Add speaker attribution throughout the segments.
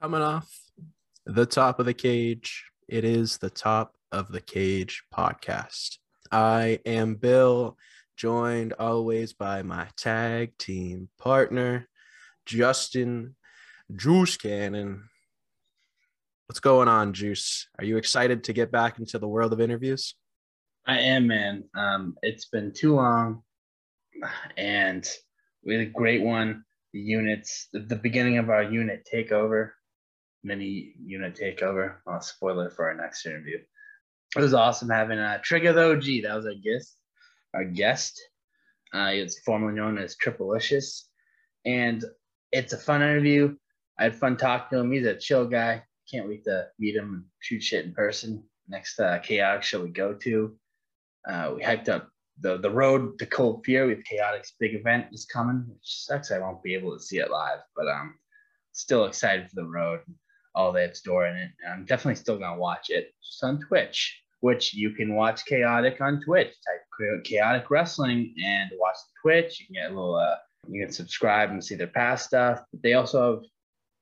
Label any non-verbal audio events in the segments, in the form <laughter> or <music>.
Speaker 1: Coming off the top of the cage, it is the top of the cage podcast. I am Bill, joined always by my tag team partner, Justin Juice Cannon. What's going on, Juice? Are you excited to get back into the world of interviews?
Speaker 2: I am, man. Um, it's been too long, and we had a great one. The units, the, the beginning of our unit takeover mini unit takeover. Well, spoiler for our next interview. It was awesome having uh, Trigger the OG. That was our guest. Our guest. Uh, it's formerly known as Triplicious, and it's a fun interview. I had fun talking to him. He's a chill guy. Can't wait to meet him and shoot shit in person. Next uh, chaotic show we go to. Uh, we hyped up the the road to Cold Fear. Have Chaotic's big event is coming, which sucks. I won't be able to see it live, but um, still excited for the road all they have in it. And I'm definitely still gonna watch it just on Twitch, which you can watch Chaotic on Twitch. Type Chaotic Wrestling and watch the Twitch. You can get a little. Uh, you can subscribe and see their past stuff. But they also have.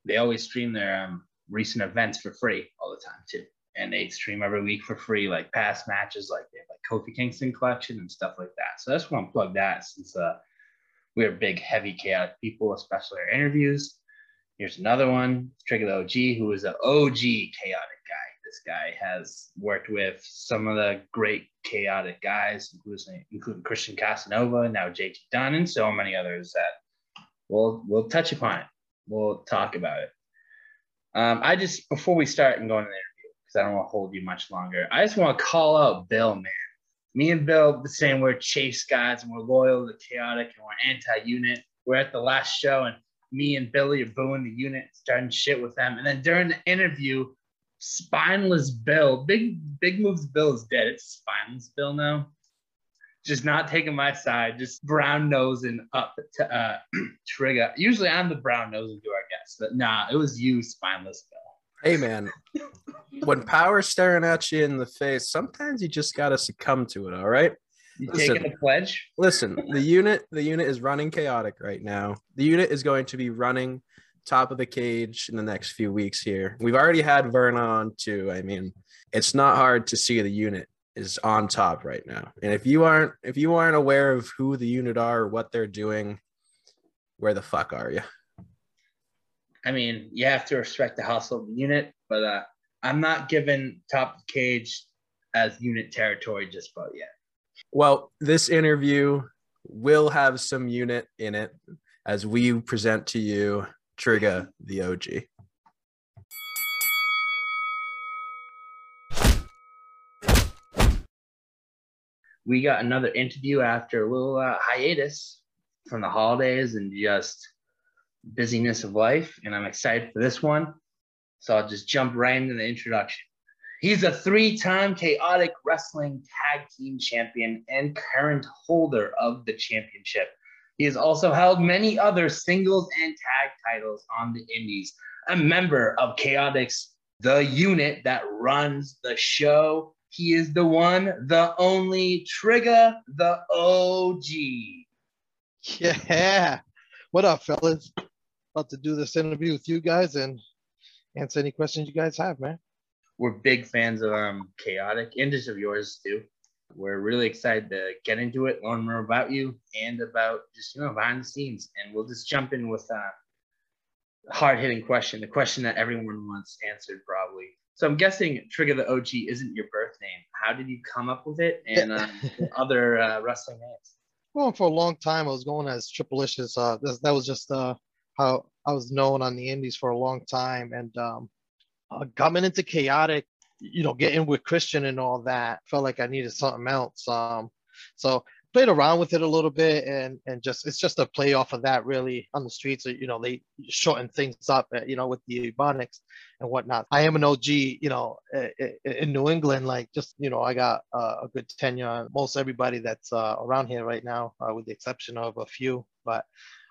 Speaker 2: They always stream their um, recent events for free all the time too, and they stream every week for free, like past matches, like they have like Kofi Kingston collection and stuff like that. So that's just I'm plug that since uh, we're big, heavy, chaotic people, especially our interviews. Here's another one, Trigger the OG, who is an OG chaotic guy. This guy has worked with some of the great chaotic guys, including, including Christian Casanova, now JT Dunn, and so many others that we'll we'll touch upon it. We'll talk about it. Um, I just before we start and go into the interview, because I don't want to hold you much longer, I just want to call out Bill, man. Me and Bill, the same, we're chase guys and we're loyal to chaotic and we're anti-unit. We're at the last show and me and Billy are booing the unit, starting shit with them. And then during the interview, spineless Bill, big big moves Bill is dead. It's spineless Bill now. Just not taking my side, just brown nosing up to uh, <clears throat> trigger. Usually I'm the brown nosing to our guests, but nah, it was you, spineless Bill.
Speaker 1: Hey man, when power's staring at you in the face, sometimes you just gotta succumb to it. All right.
Speaker 2: You listen, taking a pledge?
Speaker 1: Listen, the unit, the unit is running chaotic right now. The unit is going to be running top of the cage in the next few weeks here. We've already had Verna on too. I mean, it's not hard to see the unit is on top right now. And if you aren't if you aren't aware of who the unit are or what they're doing, where the fuck are you?
Speaker 2: I mean, you have to respect the hustle of the unit, but uh, I'm not giving top of the cage as unit territory just about yet.
Speaker 1: Well, this interview will have some unit in it as we present to you Trigger the OG.
Speaker 2: We got another interview after a little uh, hiatus from the holidays and just busyness of life, and I'm excited for this one. So I'll just jump right into the introduction. He's a three time chaotic wrestling tag team champion and current holder of the championship. He has also held many other singles and tag titles on the Indies. A member of Chaotic's The Unit that runs the show. He is the one, the only Trigger, the OG.
Speaker 3: Yeah. What up, fellas? About to do this interview with you guys and answer any questions you guys have, man
Speaker 2: we're big fans of um, Chaotic and just of yours too. We're really excited to get into it, learn more about you and about just you know behind the scenes. And we'll just jump in with a hard hitting question, the question that everyone wants answered probably. So I'm guessing Trigger the OG isn't your birth name. How did you come up with it and um, <laughs> other uh, wrestling names?
Speaker 3: Well, for a long time I was going as Triplicious. Uh, that was just uh, how I was known on the Indies for a long time, and um, uh, coming into chaotic, you know, getting with Christian and all that, felt like I needed something else. Um, so played around with it a little bit and and just it's just a play off of that really on the streets you know they shorten things up uh, you know with the ebonics and whatnot i am an og you know in new england like just you know i got uh, a good tenure on most everybody that's uh, around here right now uh, with the exception of a few but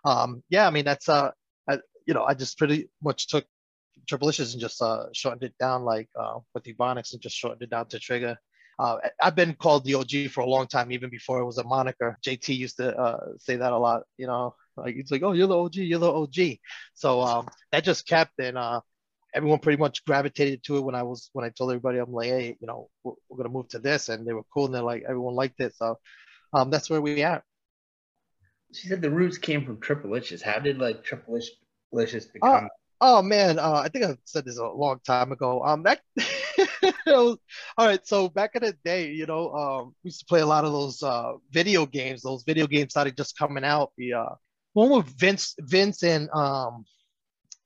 Speaker 3: um yeah i mean that's uh I, you know i just pretty much took Triplicious and just uh, shortened it down like uh, with Ebonics and just shortened it down to Trigger. Uh, I've been called the OG for a long time, even before it was a moniker. JT used to uh, say that a lot, you know, like it's like, oh, you're the OG, you're the OG. So um, that just kept, and uh, everyone pretty much gravitated to it when I was when I told everybody I'm like, hey, you know, we're, we're gonna move to this, and they were cool, and they're like, everyone liked it, so um, that's where we at.
Speaker 2: She said the roots came from Triplicious. How did like Triplicious become?
Speaker 3: Oh, man, uh, I think I said this a long time ago. Um, <laughs> that was, all right. So back in the day, you know, um, we used to play a lot of those uh video games. Those video games started just coming out. The uh, one with Vince, Vince and um,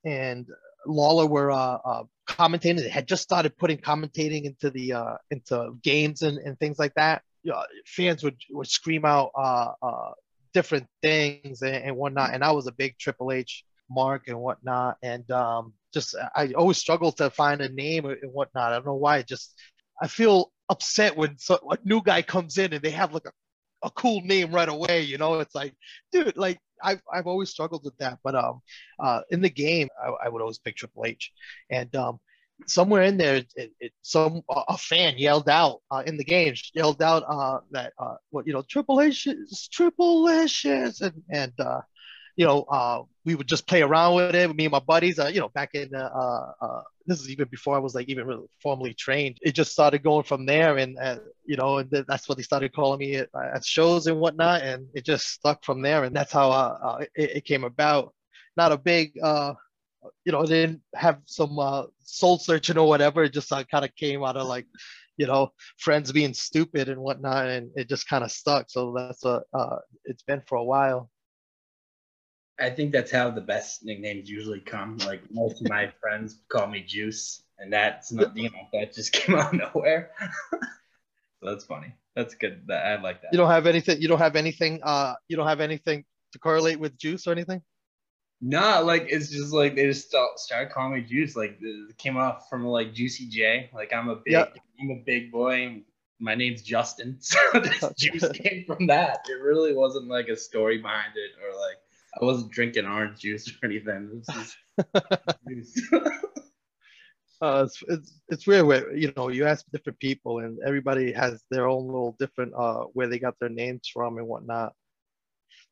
Speaker 3: and Lawler were uh, uh commentating. They had just started putting commentating into the uh into games and, and things like that. Know, fans would would scream out uh uh different things and, and whatnot. And I was a big Triple H mark and whatnot. And um, just I always struggle to find a name and whatnot. I don't know why. Just I feel upset when so, a new guy comes in and they have like a, a cool name right away. You know, it's like, dude, like I've, I've always struggled with that. But um, uh, in the game, I, I would always pick Triple H. And um, somewhere in there, it, it, some a fan yelled out uh, in the game, yelled out uh, that uh, what you know, Triple H is Triple H is, and and uh, you know, uh, we would just play around with it. Me and my buddies, uh, you know, back in uh, uh, this is even before I was like even really formally trained. It just started going from there, and uh, you know, and that's what they started calling me at, at, shows and whatnot, and it just stuck from there, and that's how uh, uh it, it, came about. Not a big, uh, you know, didn't have some uh, soul searching or whatever. It just uh, kind of came out of like, you know, friends being stupid and whatnot, and it just kind of stuck. So that's a, uh, it's been for a while.
Speaker 2: I think that's how the best nicknames usually come. Like most of my friends call me Juice, and that's not you know that just <laughs> came out of nowhere. so <laughs> that's funny. That's good. That I like that.
Speaker 3: You don't have anything. You don't have anything. Uh, you don't have anything to correlate with Juice or anything.
Speaker 2: No, like it's just like they just started calling me Juice. Like it came off from like Juicy J. Like I'm a big, yep. I'm a big boy. My name's Justin, <laughs> so this Juice came from that. It really wasn't like a story behind it or like I wasn't drinking orange juice or anything. <laughs> <laughs>
Speaker 3: uh, it's, it's it's weird where you know you ask different people and everybody has their own little different uh where they got their names from and whatnot.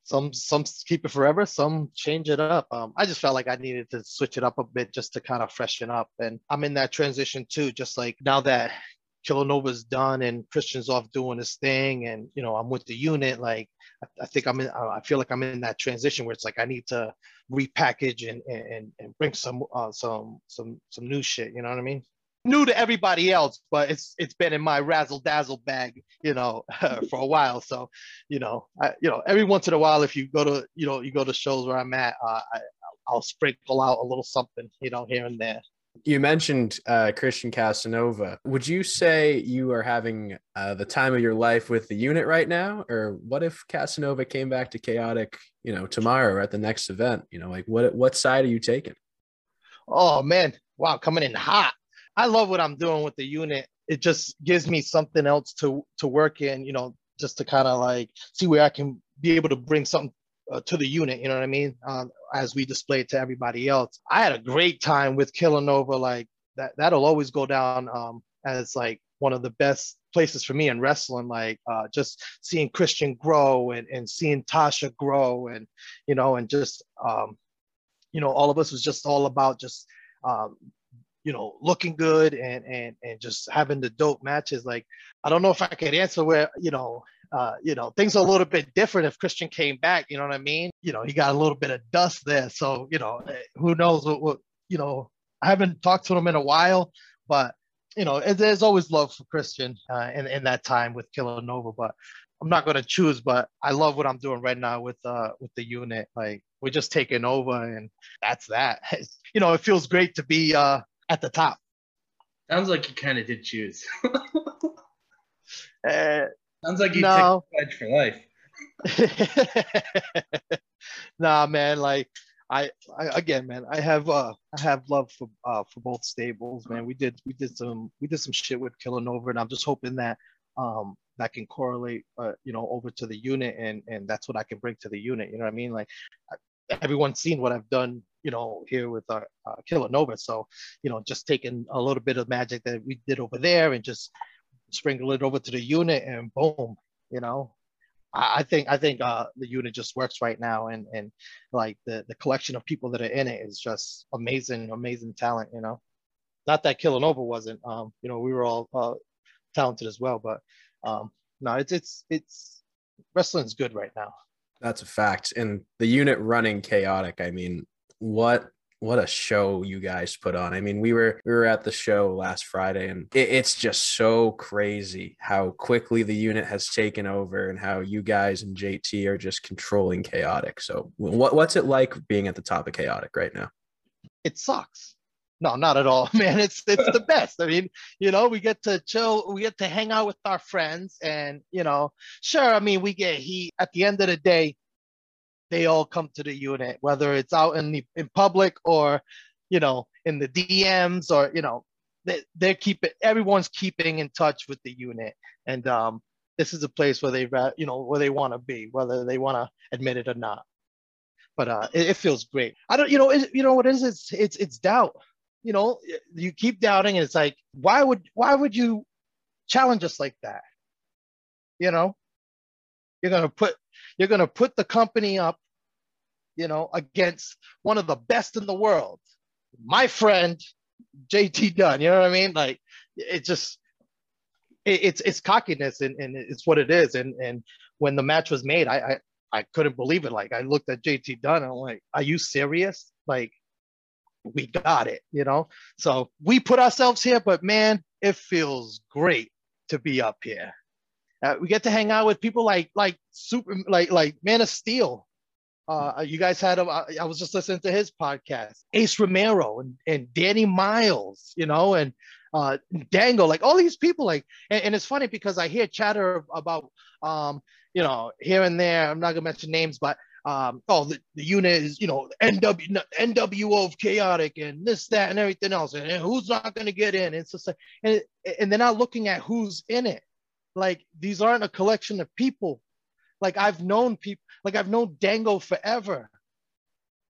Speaker 3: Some some keep it forever, some change it up. Um, I just felt like I needed to switch it up a bit just to kind of freshen up, and I'm in that transition too. Just like now that Killanova's done and Christian's off doing his thing, and you know I'm with the unit. Like I, think I'm in. I feel like I'm in that transition where it's like I need to repackage and and, and bring some uh, some some some new shit. You know what I mean? New to everybody else, but it's it's been in my razzle dazzle bag, you know, <laughs> for a while. So, you know, I, you know, every once in a while, if you go to you know you go to shows where I'm at, uh, I, I'll sprinkle out a little something, you know, here and there.
Speaker 1: You mentioned uh, Christian Casanova. Would you say you are having uh, the time of your life with the unit right now, or what if Casanova came back to chaotic, you know, tomorrow or at the next event? You know, like what what side are you taking?
Speaker 3: Oh man, wow, coming in hot. I love what I'm doing with the unit. It just gives me something else to to work in. You know, just to kind of like see where I can be able to bring something uh, to the unit. You know what I mean? Um, as we display it to everybody else. I had a great time with Killanova. Like that, that'll always go down um, as like one of the best places for me in wrestling. Like uh, just seeing Christian grow and, and seeing Tasha grow and, you know, and just, um, you know, all of us was just all about just, um, you know, looking good and, and, and just having the dope matches. Like, I don't know if I could answer where, you know, uh, you know, things are a little bit different if Christian came back. You know what I mean? You know, he got a little bit of dust there. So, you know, eh, who knows what, what you know, I haven't talked to him in a while, but, you know, there's always love for Christian uh, in, in that time with Killanova. But I'm not going to choose, but I love what I'm doing right now with uh with the unit. Like we're just taking over, and that's that. <laughs> It's, you know, it feels great to be uh at the top.
Speaker 2: Sounds like you kind of did choose.
Speaker 3: uh, <laughs>
Speaker 2: Sounds like you no. pledge for life. <laughs>
Speaker 3: nah, man. Like I, I, again, man. I have uh, I have love for uh for both stables, man. We did we did some we did some shit with Killanova, and I'm just hoping that um that can correlate, uh, you know, over to the unit, and and that's what I can bring to the unit. You know what I mean? Like everyone's seen what I've done, you know, here with uh, uh Killanova. So, you know, just taking a little bit of magic that we did over there and just sprinkle it over to the unit, and boom, you know. I, I think I think uh, the unit just works right now, and and like the the collection of people that are in it is just amazing, amazing talent, you know. not that Killanova wasn't. Um, you know, we were all uh, talented as well, but um, no, it's it's it's wrestling's good right now.
Speaker 1: That's a fact. And the unit running chaotic. I mean, what what a show you guys put on. I mean, we were we were at the show last Friday, and it, it's just so crazy how quickly the unit has taken over, and how you guys and JT are just controlling chaotic. So, what what's it like being at the top of chaotic right now?
Speaker 3: It sucks. No, not at all, <laughs> man. It's it's the best. I mean, you know, we get to chill, we get to hang out with our friends, and you know, sure. I mean, we get heat. At the end of the day, they all come to the unit, whether it's out in the in public or, you know, in the DMs or you know, they they're keeping everyone's keeping in touch with the unit, and um, this is a place where they you know where they want to be, whether they want to admit it or not. But uh, it, it, feels great. I don't, you know, it, you know what it is? It's it's it's doubt. You know, you keep doubting, and it's like, why would why would you challenge us like that? You know, you're gonna put you're going to put the company up, you know, against one of the best in the world. My friend, JT Dunn, you know what I mean? Like it just, it, it's, it's cockiness and, and it's what it is. And, and when the match was made, I, I, I couldn't believe it. Like I looked at JT Dunn and I'm like, are you serious? Like we got it, you know? So we put ourselves here, but man, it feels great to be up here. Uh, we get to hang out with people like like super like like Man of Steel. Uh, you guys had a, I was just listening to his podcast, Ace Romero and, and Danny Miles, you know, and uh, Dango, like all these people, like, and, and, it's funny because I hear chatter about, um, you know, here and there. I'm not gonna mention names, but um, oh, the, the unit is, you know, NW, NWO of chaotic and this, that, and everything else, and, and who's not gonna get in? It's just like, and, and they're not looking at who's in it like these aren't a collection of people. Like I've known people, like I've known Dango forever.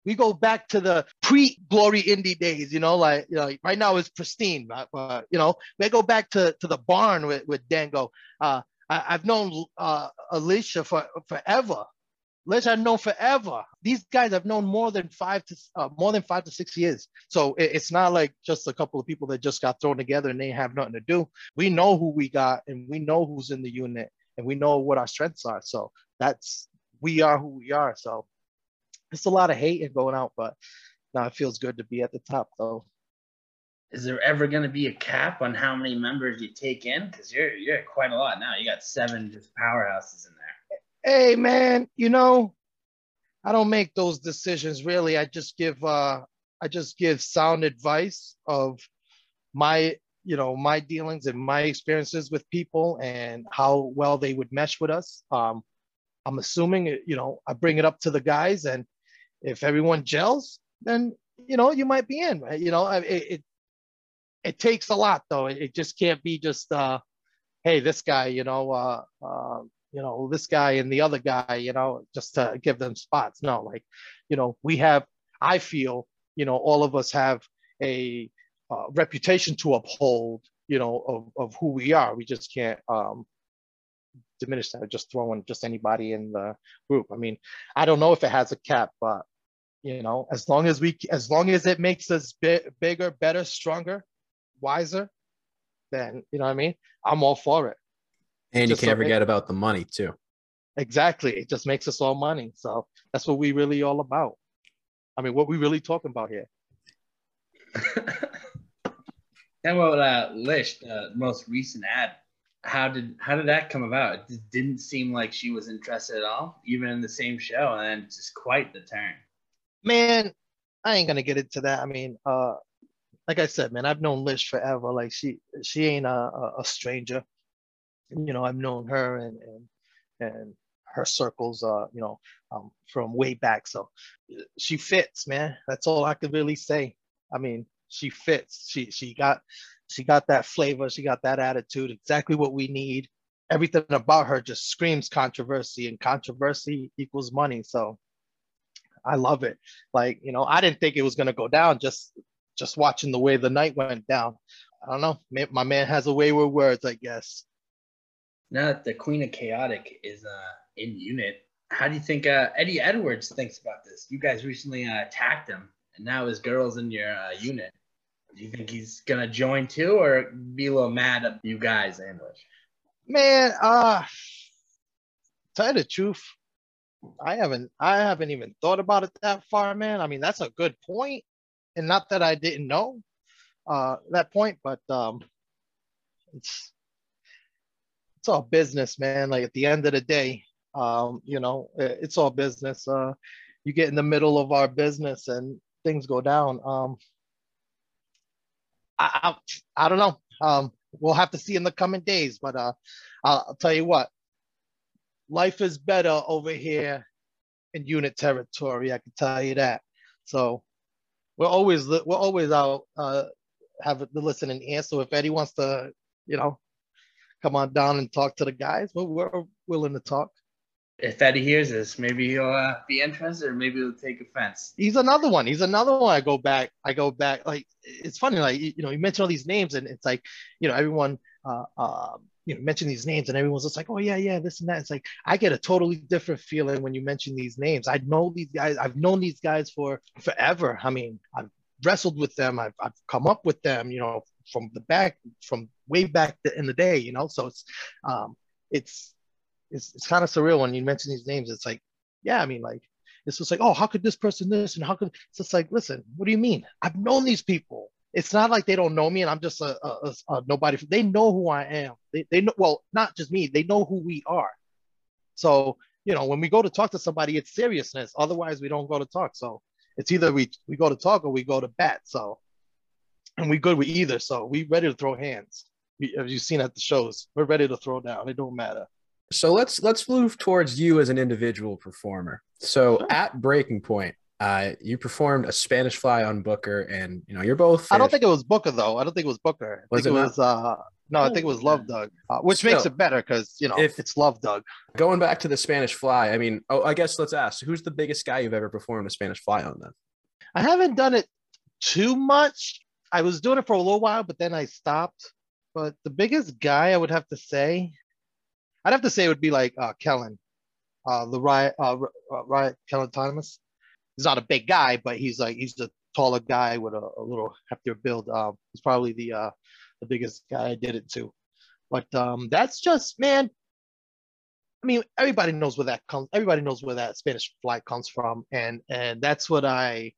Speaker 3: We go back to the pre-glory indie days, you know, like you know, right now it's pristine, but, but you know, we go back to, to the barn with, with Dango. Uh, I, have known uh, Alicia for forever. Liz I've known forever. These guys have known more than five to uh, more than five to six years. So it, it's not like just a couple of people that just got thrown together and they have nothing to do. We know who we got and we know who's in the unit and we know what our strengths are. So that's we are who we are. So it's a lot of hate and going out, but now it feels good to be at the top though.
Speaker 2: Is there ever going to be a cap on how many members you take in? Because you're you're quite a lot now. You got seven just powerhouses in there
Speaker 3: hey man, you know, I don't make those decisions really. I just give uh I just give sound advice of my you know my dealings and my experiences with people and how well they would mesh with us. Um, I'm assuming you know I bring it up to the guys and if everyone gels, then you know you might be in. Right? You know it, it it takes a lot though. It, just can't be just uh, hey this guy you know uh, uh, you know, this guy and the other guy, you know, just to give them spots. No, like, you know, we have, I feel, you know, all of us have a uh, reputation to uphold, you know, of, of who we are. We just can't um, diminish that just throwing just anybody in the group. I mean, I don't know if it has a cap, but you know, as long as we, as long as it makes us bi- bigger, better, stronger, wiser, then you know what I mean. I'm all for it.
Speaker 1: And you can't forget about the money too.
Speaker 3: Exactly. It just makes us all money. So that's what we really all about. I mean, what we really talking about here. <laughs>
Speaker 2: How about uh, Lish, the most recent ad? How did how did that come about? It didn't seem like she was interested at all, even in the same show, and just quite the turn.
Speaker 3: Man, I ain't gonna get into that. I mean, uh, like I said, man, I've known Lish forever. Like she she ain't a, a stranger you know, I've known her and and and her circles, uh, you know, um, from way back. So she fits, man. That's all I can really say. I mean, she fits. She she got she got that flavor. She got that attitude. Exactly what we need. Everything about her just screams controversy, and controversy equals money. So I love it. Like you know, I didn't think it was gonna go down. Just just watching the way the night went down. I don't know. My man has a way with words, I guess
Speaker 2: now that the Queen of Chaotic is uh, in unit, how do you think uh, Eddie Edwards thinks about this? You guys recently uh, attacked him, and now his girl's in your uh, unit. Do you think he's gonna join too, or be a little mad at you guys, English?
Speaker 3: Man, uh, tell the truth, I haven't I haven't even thought about it that far, man. I mean, that's a good point, and not that I didn't know uh, that point, but um, it's it's all business, man. Like at the end of the day, um, you know, it's all business. Uh, you get in the middle of our business and things go down. Um, I, I, I don't know. Um, we'll have to see in the coming days, but uh, I'll, tell you what, life is better over here in unit territory. I can tell you that. So we're always we're always out uh, have the listening ear. So if Eddie wants to, you know, come on down and talk to the guys, we're, we're willing to talk.
Speaker 2: If Eddie hears this, maybe he'll uh, be interested, or maybe he'll take offense.
Speaker 3: He's another one. He's another one. I go back. I go back. Like it's funny. Like you know, you mention all these names, and it's like, you know, everyone. Uh, uh, you know, mention these names and everyone's just like, oh yeah, yeah, this and that. It's like I get a totally different feeling when you mention these names. I know these guys. I've known these guys for forever. I mean, I've wrestled with them. I've, I've come up with them. You know, from the back, from way back in the day. You know, so it's um, it's it's it's kind of surreal when you mention these names. It's like, yeah, I mean, like it's just like, oh, how could this person this and how could it's just like, listen, what do you mean? I've known these people it's not like they don't know me and I'm just a, a, a, nobody. They know who I am. They, they know, well, not just me, they know who we are. So, you know, when we go to talk to somebody, it's seriousness. Otherwise, we don't go to talk. So it's either we, we go to talk or we go to bat. So, and we good with either. So we ready to throw hands. We, as you've seen at the shows, we're ready to throw down. It don't matter.
Speaker 1: So let's let's move towards you as an individual performer. So sure. at Breaking Point, uh, you performed a Spanish Fly on Booker, and you know you're both.
Speaker 3: I don't think it was Booker though. I don't think it was Booker. I was think it, it was. Uh, no, I think it was Love Doug, uh, which Still, makes it better because you know if it's Love Doug.
Speaker 1: Going back to the Spanish Fly, I mean, oh, I guess let's ask, who's the biggest guy you've ever performed a Spanish Fly on? Then
Speaker 3: I haven't done it too much. I was doing it for a little while, but then I stopped. But the biggest guy I would have to say, I'd have to say it would be like uh, Kellen, uh, the Riot, uh, Riot Kellen Thomas he's not a big guy, but he's like he's a taller guy with a, a little heftier build. Um, he's probably the uh, the biggest guy I did it to. But um, that's just man. I mean, everybody knows where that comes. Everybody knows where that Spanish fly comes from, and and that's what I,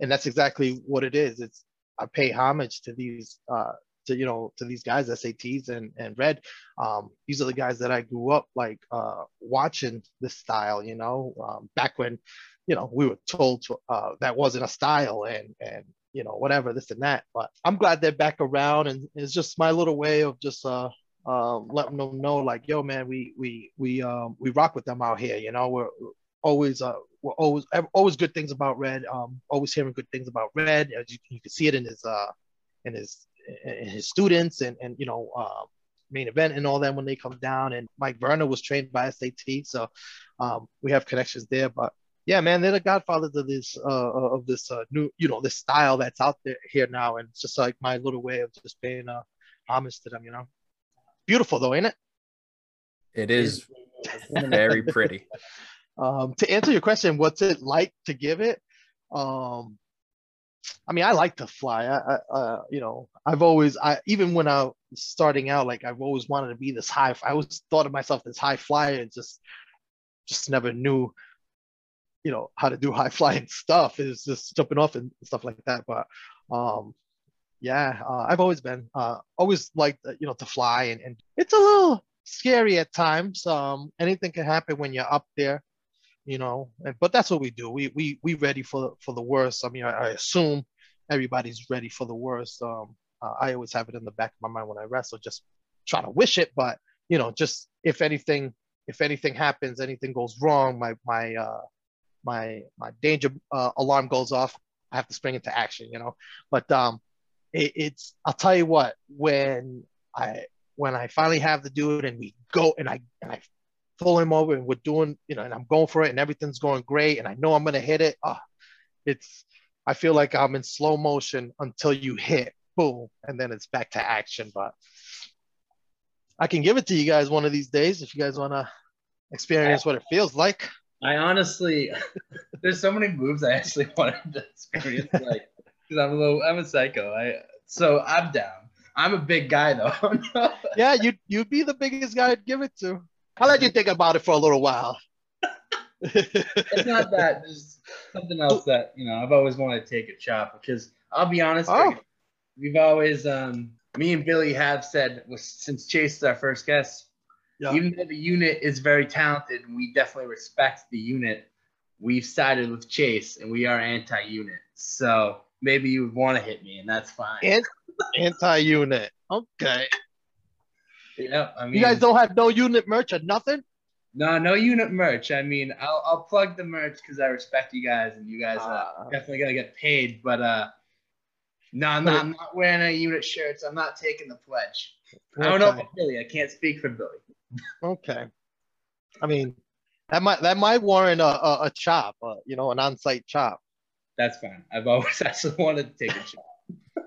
Speaker 3: and that's exactly what it is. It's I pay homage to these uh, to you know to these guys SATs and and Red. Um, these are the guys that I grew up like uh, watching this style. You know, um, back when you know, we were told to, uh, that wasn't a style and, and, you know, whatever, this and that. But I'm glad they're back around. And it's just my little way of just, uh, um, letting them know like, yo, man, we, we, we, um, we rock with them out here. You know, we're always, uh, we're always, always good things about Red. Um, always hearing good things about Red. As you, you can see it in his, uh, in his, in his students and, and, you know, uh, main event and all that when they come down. And Mike Verna was trained by SAT, so um, we have connections there. But yeah, man, they're the godfathers of this uh, uh, of this uh, new, you know, this style that's out there here now, and it's just like my little way of just paying uh, homage to them, you know. Beautiful though, ain't it?
Speaker 1: It is very pretty. <laughs>
Speaker 3: Um, to answer your question, what's it like to give it? Um, I mean, I like to fly. I, I uh, you know, I've always, I even when I was starting out, like I've always wanted to be this high. I always thought of myself as high flyer, and just, just never knew you know how to do high <laughs> flying stuff is just jumping off and stuff like that but um yeah uh, i've always been uh always liked uh, you know to fly and, and it's a little scary at times um anything can happen when you're up there you know and, but that's what we do. We we we ready for for the worst. I mean i, I assume everybody's ready for the worst. Um uh, i always have it in the back of my mind when i wrestle just trying to wish it but you know just if anything if anything happens anything goes wrong my my uh my my danger uh, alarm goes off, I have to spring into action, you know. But um, it, it's I'll tell you what when I when I finally have the dude and we go and I and I pull him over and we're doing you know and I'm going for it and everything's going great and I know I'm gonna hit it. Oh, it's I feel like I'm in slow motion until you hit boom and then it's back to action. But I can give it to you guys one of these days if you guys want to experience what it feels like.
Speaker 2: I honestly, <laughs> there's so many moves I actually <laughs> wanted to experience, <laughs> like, because I'm a little, I'm a psycho. I So I'm down. I'm a big guy though.
Speaker 3: yeah, you you'd be the biggest guy I'd give it to. I'll let you think about it for a little while. <laughs>
Speaker 2: it's not that. There's something else that you know I've always wanted to take a chop because I'll be honest.
Speaker 3: Oh.
Speaker 2: We've always, um, me and Billy have said since Chase is our first guest,
Speaker 3: Yeah.
Speaker 2: even though the unit is very talented, and we definitely respect the unit. We've sided with Chase, and we are anti-unit. So maybe you would want to hit me, and that's fine.
Speaker 3: Anti-unit. Okay.
Speaker 2: Yeah, I mean,
Speaker 3: You guys don't have no unit merch or nothing?
Speaker 2: no, no unit merch. I mean, I'll, I'll plug the merch because I respect you guys, and you guys uh,
Speaker 3: Ah.
Speaker 2: definitely gonna get paid. But uh, no, I'm not, I'm not wearing any unit shirts. I'm not taking the pledge. I don't know
Speaker 3: Okay.
Speaker 2: about Billy. I can't speak for Billy.
Speaker 3: Okay. I mean, that might that might warrant a a, a chop, uh, you know, an on-site chop.
Speaker 2: That's fine. I've always <laughs> actually wanted to take a chop.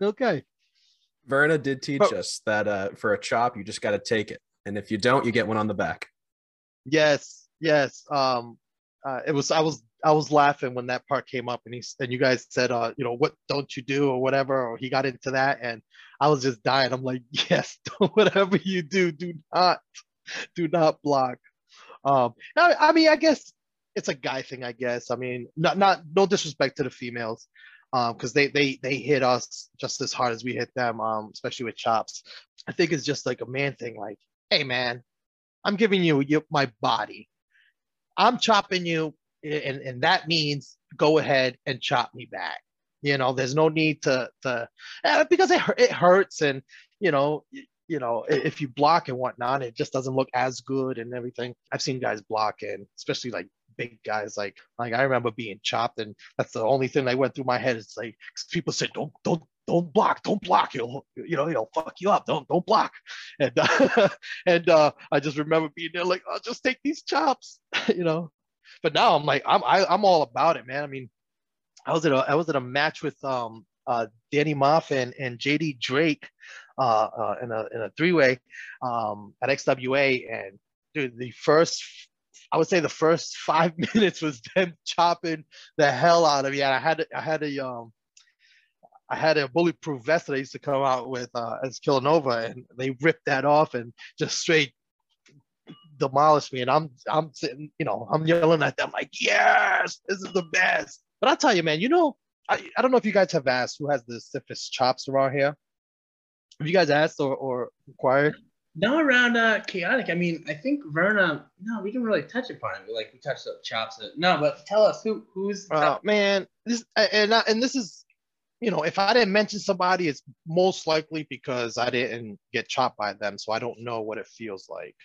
Speaker 3: Okay.
Speaker 1: Verna did teach us that uh, for a chop, you just got to take it. And if you don't, you get one on the back.
Speaker 3: Yes. Yes. Um. Uh, it was I was I was laughing when that part came up, and he and you guys said, uh, you know, what don't you do or whatever, or he got into that, and I was just dying. I'm like, <laughs> yes, <laughs> whatever you do, do not, do not block. Um. I, I mean, I guess it's a guy thing. I guess. I mean, not not no disrespect to the females, um, because they they they hit us just as hard as we hit them, um, especially with chops. I think it's just like a man thing. Like, hey, man, I'm giving you, you my body. I'm chopping you, and, and that means go ahead and chop me back. You know, there's no need to to uh, because it it hurts, and you know, you know, if you block and whatnot, it just doesn't look as good and everything. I've seen guys block, and especially like big guys, like like I remember being chopped, and that's the only thing that went through my head. It's like people said, don't don't don't block, don't block. You'll you know you'll fuck you up. Don't don't block. And uh, <laughs> and uh, I just remember being there like, I'll oh, just take these chops, <laughs> you know. But now I'm like, I'm I, I'm all about it, man. I mean, I was at a I was at a match with um uh Danny Maff and, and JD Drake uh, uh in a in a three way um at XWA and dude the first I would say the first <laughs> five <laughs> minutes was them chopping the hell out of me. And I had I had a um I had a bulletproof vest that I used to come out with uh, as Killanova, and they ripped that off and just straight demolished me. And I'm I'm sitting, you know, I'm yelling at them like, "Yes, this is the best." But I'll tell you, man, you know, I, I don't know if you guys have asked who has the stiffest chops around here. Have you guys asked or, or inquired?
Speaker 2: No, around uh, chaotic. I mean, I think Verna. No, we didn't really touch upon it. Like we touched up chops. It. No, but tell us who who's.
Speaker 3: Uh, man, this and I, and this is, you know, if I didn't mention somebody, it's most likely because I didn't get chopped by them, so I don't know what it feels like.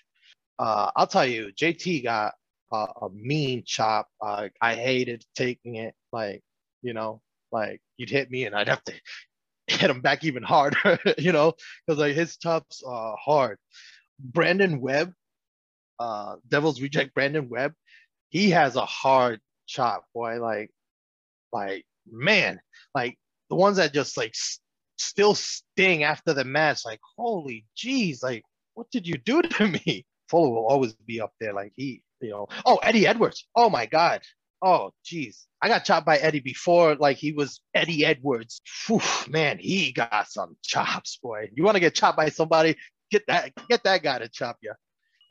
Speaker 3: Uh, I'll tell you, JT got uh, a mean chop. Uh, I hated taking it. Like, you know, like you'd hit me and I'd have to hit him back even harder. <laughs> you know, because like his chops are hard. Brandon Webb, uh, Devil's Reject Brandon Webb, he has a hard chop, boy. Like, like man, like the ones that just like s- still sting after the match. Like, holy jeez, like what did you do to <laughs> me? Fuller will always be up there. Like he, you know. Oh, Eddie Edwards. Oh my God. Oh jeez, I got chopped by Eddie before. Like he was Eddie Edwards. Phew, man, he got some chops, boy. You want to get chopped by somebody? Get that, get that guy to chop you.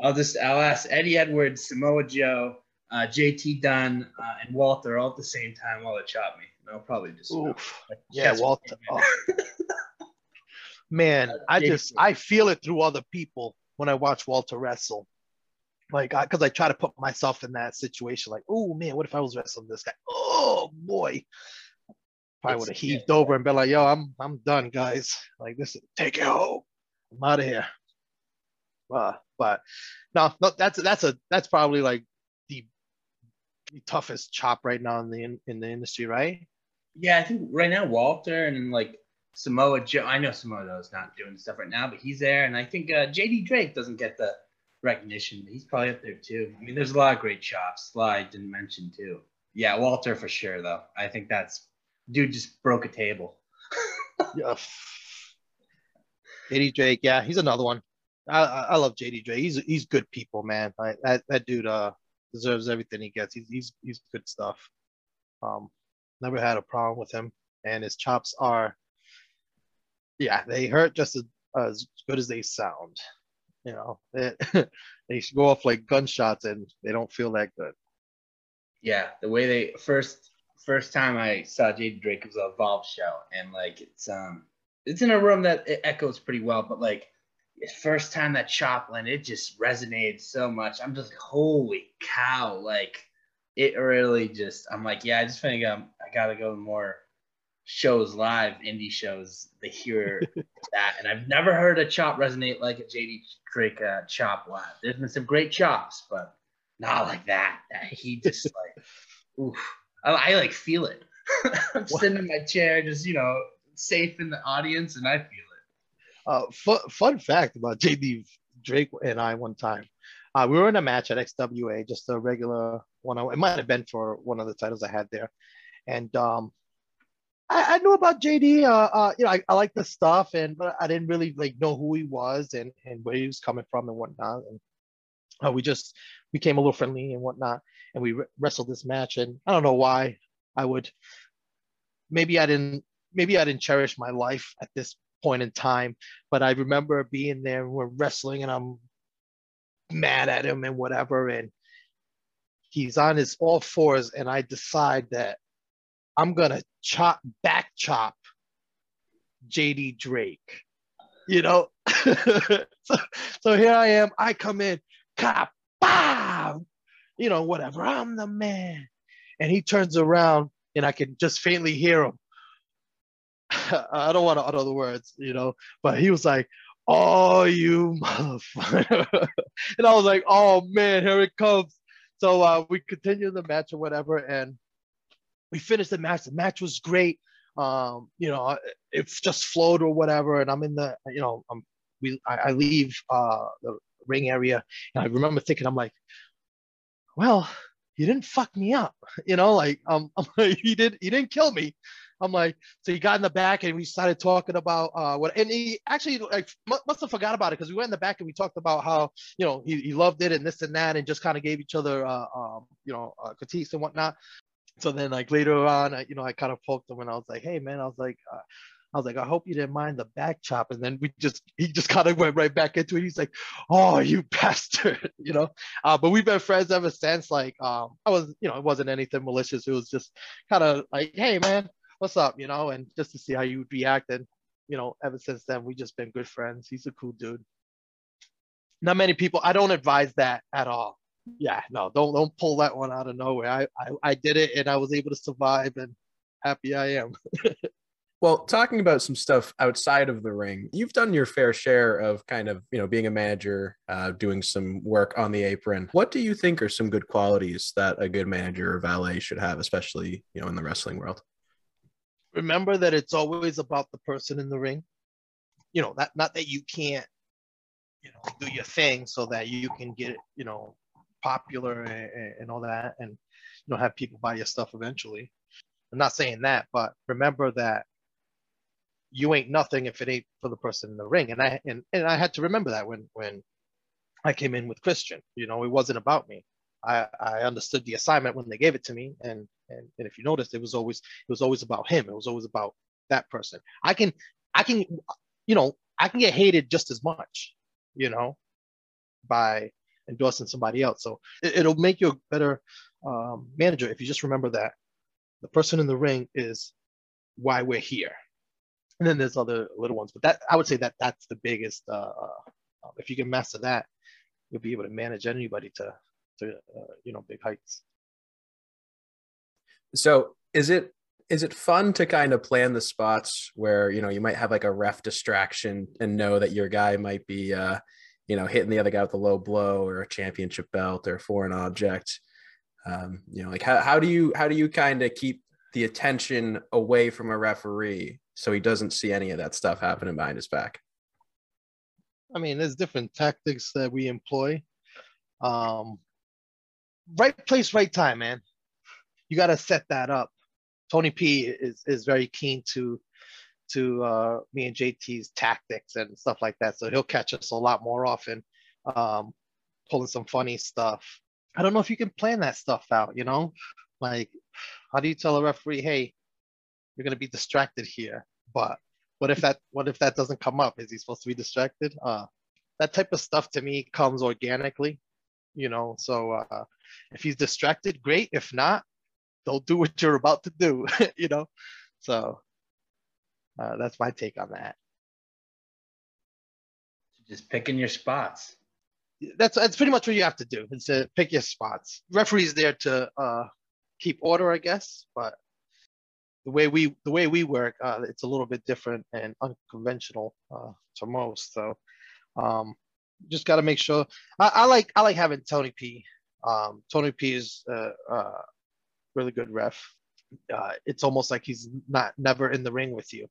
Speaker 2: I'll just I'll ask Eddie Edwards, Samoa Joe, uh, JT Dunn, uh, and Walter all at the same time while they chop me. And I'll probably just
Speaker 3: Oof.
Speaker 2: like,
Speaker 3: Yeah, Walter.
Speaker 2: man. <laughs>
Speaker 3: oh. Man, I
Speaker 2: Jason.
Speaker 3: just I feel it through other people when I watch Walter wrestle. Like, because I, try to put myself in that situation. Like, oh man, what if I was wrestling this guy? Oh boy, probably would have heaved over and been like, "Yo, I'm I'm done, guys. Like this, is, take it home. I'm out of here." Uh, but no, no, that's that's a that's probably like the, the toughest chop right now in the in, in the industry, right?
Speaker 2: Yeah, I think right now Walter and like Samoa Joe. I know Samoa Joe's not doing stuff right now, but he's there, and I think uh, JD Drake doesn't get the recognition. He's probably up there too. I mean, there's a lot of great chops. Sly didn't mention too. Yeah, Walter for sure though. I think that's dude just broke a table. <laughs>
Speaker 3: Yeah. JD Drake, yeah, he's another one. I, I I love JD Drake. He's he's good people, man. Like that that dude uh deserves everything he gets. He's he's he's good stuff. Um, never had a problem with him, and his chops are yeah, they hurt just as, as good as they sound. You know, <laughs> they, they go off like gunshots and they don't feel that good.
Speaker 2: Yeah, the way they first first time I saw JD Drake was a Evolve show, and like it's um it's in a room that it echoes pretty well, but like first time that chop landed, it just resonated so much. I'm just like, holy cow, like it really just I'm like, yeah, I just think um, I gotta go more shows live, indie shows, they hear <laughs> that. And I've never heard a chop resonate like a JD Drake uh, chop live. There's been some great chops, but not like that. He just <laughs> like, oof. I, I like feel it. <laughs> I'm sitting in my chair, just you know, safe in the audience, and I feel it.
Speaker 3: Uh, fun, fun fact about JD Drake and I one time. Uh, we were in a match at XWA, just a regular one. It might have been for one of the titles I had there, and um, I, I knew about JD. Uh, uh, you know, I, I like the stuff, and but I didn't really like know who he was and and where he was coming from and whatnot. And uh, we just became a little friendly and whatnot, and we re- wrestled this match. And I don't know why I would. Maybe I didn't. Maybe I didn't cherish my life at this point in time, but I remember being there. We're wrestling, and I'm mad at him and whatever, and he's on his all fours, and I decide that I'm gonna chop back chop JD Drake. You know, <laughs> so, so here I am. I come in, cop, you know, whatever. I'm the man, and he turns around, and I can just faintly hear him. <laughs> I don't want to utter the words, you know, but he was like, "Oh, you motherfucker!" <laughs> and I was like, "Oh man, here it comes." So uh, we continue the match or whatever, and we finished the match. The match was great. Um, you know, it just flowed or whatever. And I'm in the, you know, I'm, we, I, I leave uh, the ring area, and I remember thinking, I'm like, well, he didn't fuck me up, <laughs> you know, like um, <laughs> I'm like, he did, he didn't kill me. I'm like, so he got in the back and we started talking about uh, what, and he actually like must have forgot about it because we went in the back and we talked about how you know he, he loved it and this and that and just kind of gave each other uh, um, you know uh, critiques and whatnot so then like later on, I, you know, I kind of poked him and I was like, hey man, I was like, uh, I was like, I hope you didn't mind the back chop. And then we just, he just <laughs> kind of went right back into it. He's like, oh, you <laughs> bastard, you know? Uh, but we've been friends ever since. Like, um, I was, you know, it wasn't anything malicious. It was just kind of like, hey, man, what's up, you know? And just to see how you would react. And, you know, ever since then, we've just been good friends. He's a cool dude. Not many people, I don't advise that at all yeah, no, don't don't pull that one out of nowhere. I, I I did it and I was able to survive and happy I am. <laughs>
Speaker 1: well, talking about some stuff outside of the ring, you've done your fair share of kind of you know being a manager, uh, doing some work on the apron. What do you think are some good qualities that a good manager or valet should have, especially you know in the wrestling world?
Speaker 3: Remember that it's always about the person in the ring. You know, that not that you can't you know do your thing so that you can get you know popular and, and all that, and you know have people buy your stuff eventually. I'm not saying that, but remember that you ain't nothing if it ain't for the person in the ring. And I and, and I had to remember that when when I came in with Christian. You know, it wasn't about me. I, I understood the assignment when they gave it to me. And, and and if you noticed, it was always it was always about him. It was always about that person. I can I can you know, I can get hated just as much, you know, by endorsing somebody else. So it, will make you a better um, manager if you just remember that the person in the ring is why we're here. And then there's other little ones, but that I would say that that's the biggest. Uh, uh, if you can master that, you'll be able to manage anybody to to uh, you know big heights.
Speaker 1: So is it is it fun to kind of plan the spots where you know you might have like a ref distraction and know that your guy might be uh, you know, hitting the other guy with a low blow or a championship belt or a foreign object. Um, you know, like how, how do you how do you kind of keep the attention away from a referee so he doesn't see any of that stuff happening behind his back?
Speaker 3: I mean, there's different tactics that we employ. Um, right place, right time, man. You got to set that up. Tony P is is very keen to to uh, me and JT's tactics and stuff like that. So he'll catch us a lot more often, um, pulling some funny stuff. I don't know if you can plan that stuff out, you know? Like, how do you tell a referee, hey, you're going to be distracted here, but what if that what if that doesn't come up? Is he supposed to be distracted? Uh, that type of stuff to me comes organically, you know. So uh, if he's distracted, great. If not, don't do what you're about to do, <laughs> you know. So uh, that's my take on that.
Speaker 2: Just picking your spots.
Speaker 3: That's that's pretty much what you have to do. Is to pick your spots. Referee's there to uh, keep order, I guess, but the way we the way we work, uh, it's a little bit different and unconventional uh, to most. So um, just got to make sure. I, I, like I like having Tony P. Um, Tony P is a, a really good ref. Uh, it's almost like he's not never in the ring with you.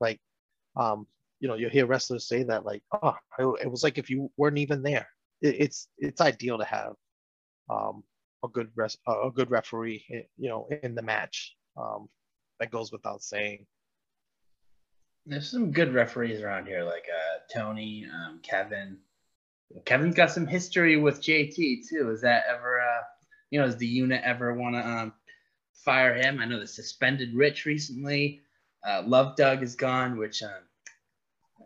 Speaker 3: Like, um, you know, you hear wrestlers say that, like, oh, it was like if you weren't even there. It, it's it's ideal to have um, a good res- a good referee, you know, in the match. Um, that goes without saying.
Speaker 2: There's some good referees around here, like uh, Tony, um, Kevin. Kevin's got some history with JT too. Is that ever, uh, you know, does the unit ever want to um, fire him? I know they suspended Rich recently. Uh, Love Doug is gone, which, um,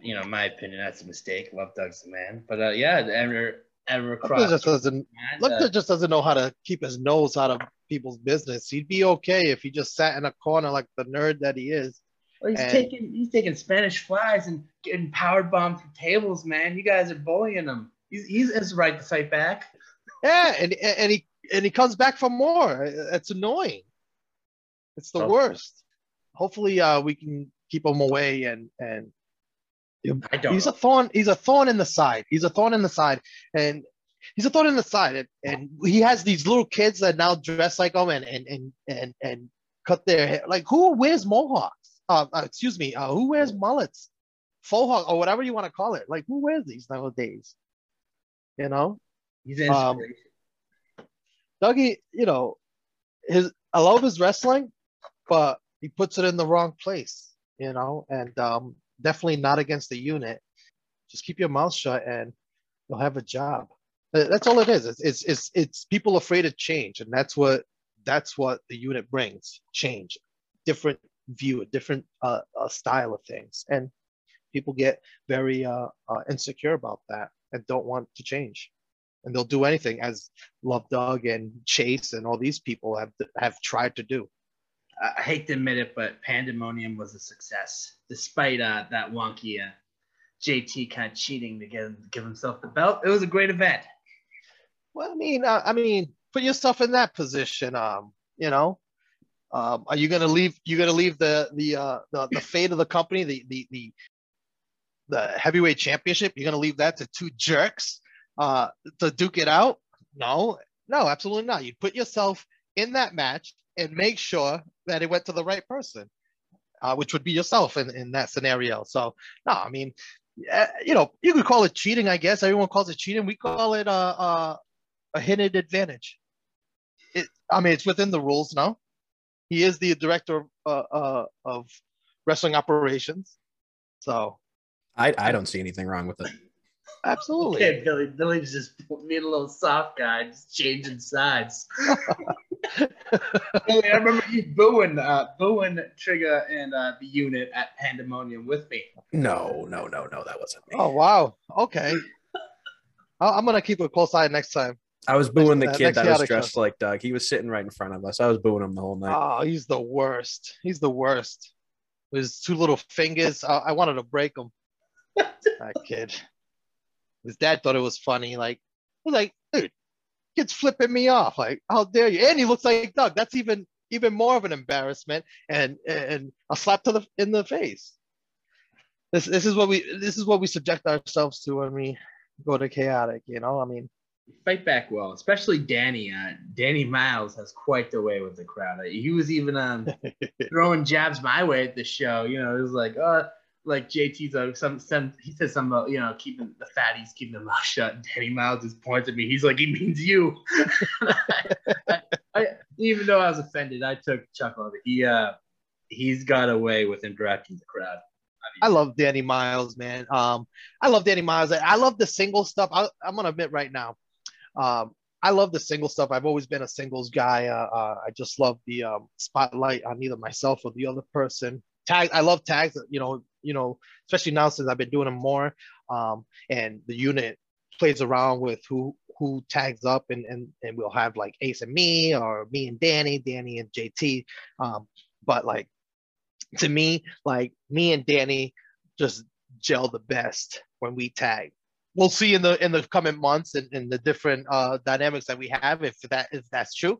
Speaker 2: you know, in my opinion, that's a mistake. Love Doug's the man. But uh, yeah, ever ever cross.
Speaker 3: Just doesn't, uh, just doesn't know how to keep his nose out of people's business. He'd be okay if he just sat in a corner like the nerd that he is.
Speaker 2: Well, he's and, taking he's taking Spanish flies and getting powered bombed through tables, man. You guys are bullying him. He's he's his right to fight back.
Speaker 3: Yeah, and and he and he comes back for more. It's annoying. It's the oh. worst. Hopefully, uh, we can keep him away and and I don't he's know. a thorn. He's a thorn in the side. He's a thorn in the side, and he's a thorn in the side. And, and he has these little kids that now dress like him and and and and, and cut their hair. Like who wears mohawks? Uh, uh excuse me. Uh, who wears mullets, faux hawk, or whatever you want to call it? Like who wears these nowadays? You know.
Speaker 2: He's um,
Speaker 3: Dougie, you know, his I love his wrestling, but he puts it in the wrong place. You know, and um, definitely not against the unit. Just keep your mouth shut and you'll have a job. That's all it is. It's, it's, it's, it's people afraid of change. And that's what, that's what the unit brings change, different view, a different uh, uh, style of things. And people get very uh, uh, insecure about that and don't want to change. And they'll do anything as Love Doug and Chase and all these people have have tried to do.
Speaker 2: I hate to admit it, but Pandemonium was a success, despite uh, that wonky uh, JT kind of cheating to get give himself the belt. It was a great event.
Speaker 3: Well, I mean, uh, I mean, put yourself in that position. Um, you know, um, are you gonna leave? You gonna leave the the uh, the, the fate of the company, the the the the heavyweight championship? You're gonna leave that to two jerks uh, to duke it out? No, no, absolutely not. You put yourself in that match and make sure that it went to the right person, uh, which would be yourself in, in that scenario. So, no, I mean, uh, you know, you could call it cheating, I guess. Everyone calls it cheating. We call it a, a, a hidden advantage. It, I mean, it's within the rules now. He is the director of, uh, uh, of wrestling operations. So,
Speaker 1: I, I don't see anything wrong with it.
Speaker 3: Absolutely. <laughs>
Speaker 2: Okay, Billy. Billy's just being a little soft guy, just changing sides. <laughs> I remember you booing, uh, booing Trigger and uh, the unit at Pandemonium with me.
Speaker 1: No, no, no, no, that wasn't me.
Speaker 3: Oh wow. Okay. I'm gonna keep a close eye next time.
Speaker 1: I was booing next, the kid that was dressed show. like Doug. He was sitting right in front of us. I was booing him the whole night.
Speaker 3: Oh, he's the worst. He's the worst. With his two little fingers, I, I wanted to break him. <laughs> that kid. His dad thought it was funny. Like, was like, dude, kid's flipping me off. Like, how dare you? And he looks like Doug. That's even even more of an embarrassment and and a slap to the in the face. This this is what we this is what we subject ourselves to when we go to chaotic. You know, I mean,
Speaker 2: fight back well, especially Danny. Uh, Danny Miles has quite the way with the crowd. He was even um, <laughs> throwing jabs my way at the show. You know, it was like, oh, like JT's uh, some some he says something about you know keeping the fatties keeping their mouth <laughs> shut. And Danny Miles just points at me. He's like he means you. <laughs> I, I, even though I was offended, I took chuck it. He uh he's got away with interacting the crowd.
Speaker 3: I love Danny Miles, man. Um, I love Danny Miles. I love the single stuff. I, am gonna admit right now, um, I love the single stuff. I've always been a singles guy. Uh, uh, I just love the um, spotlight on either myself or the other person tag. I love tags. You know, you know, especially now since I've been doing them more. Um, and the unit plays around with who who tags up, and and and we'll have like Ace and me, or me and Danny, Danny and JT. Um, but like to me, like me and Danny just gel the best when we tag. We'll see in the in the coming months and, and the different uh, dynamics that we have if that if that's true.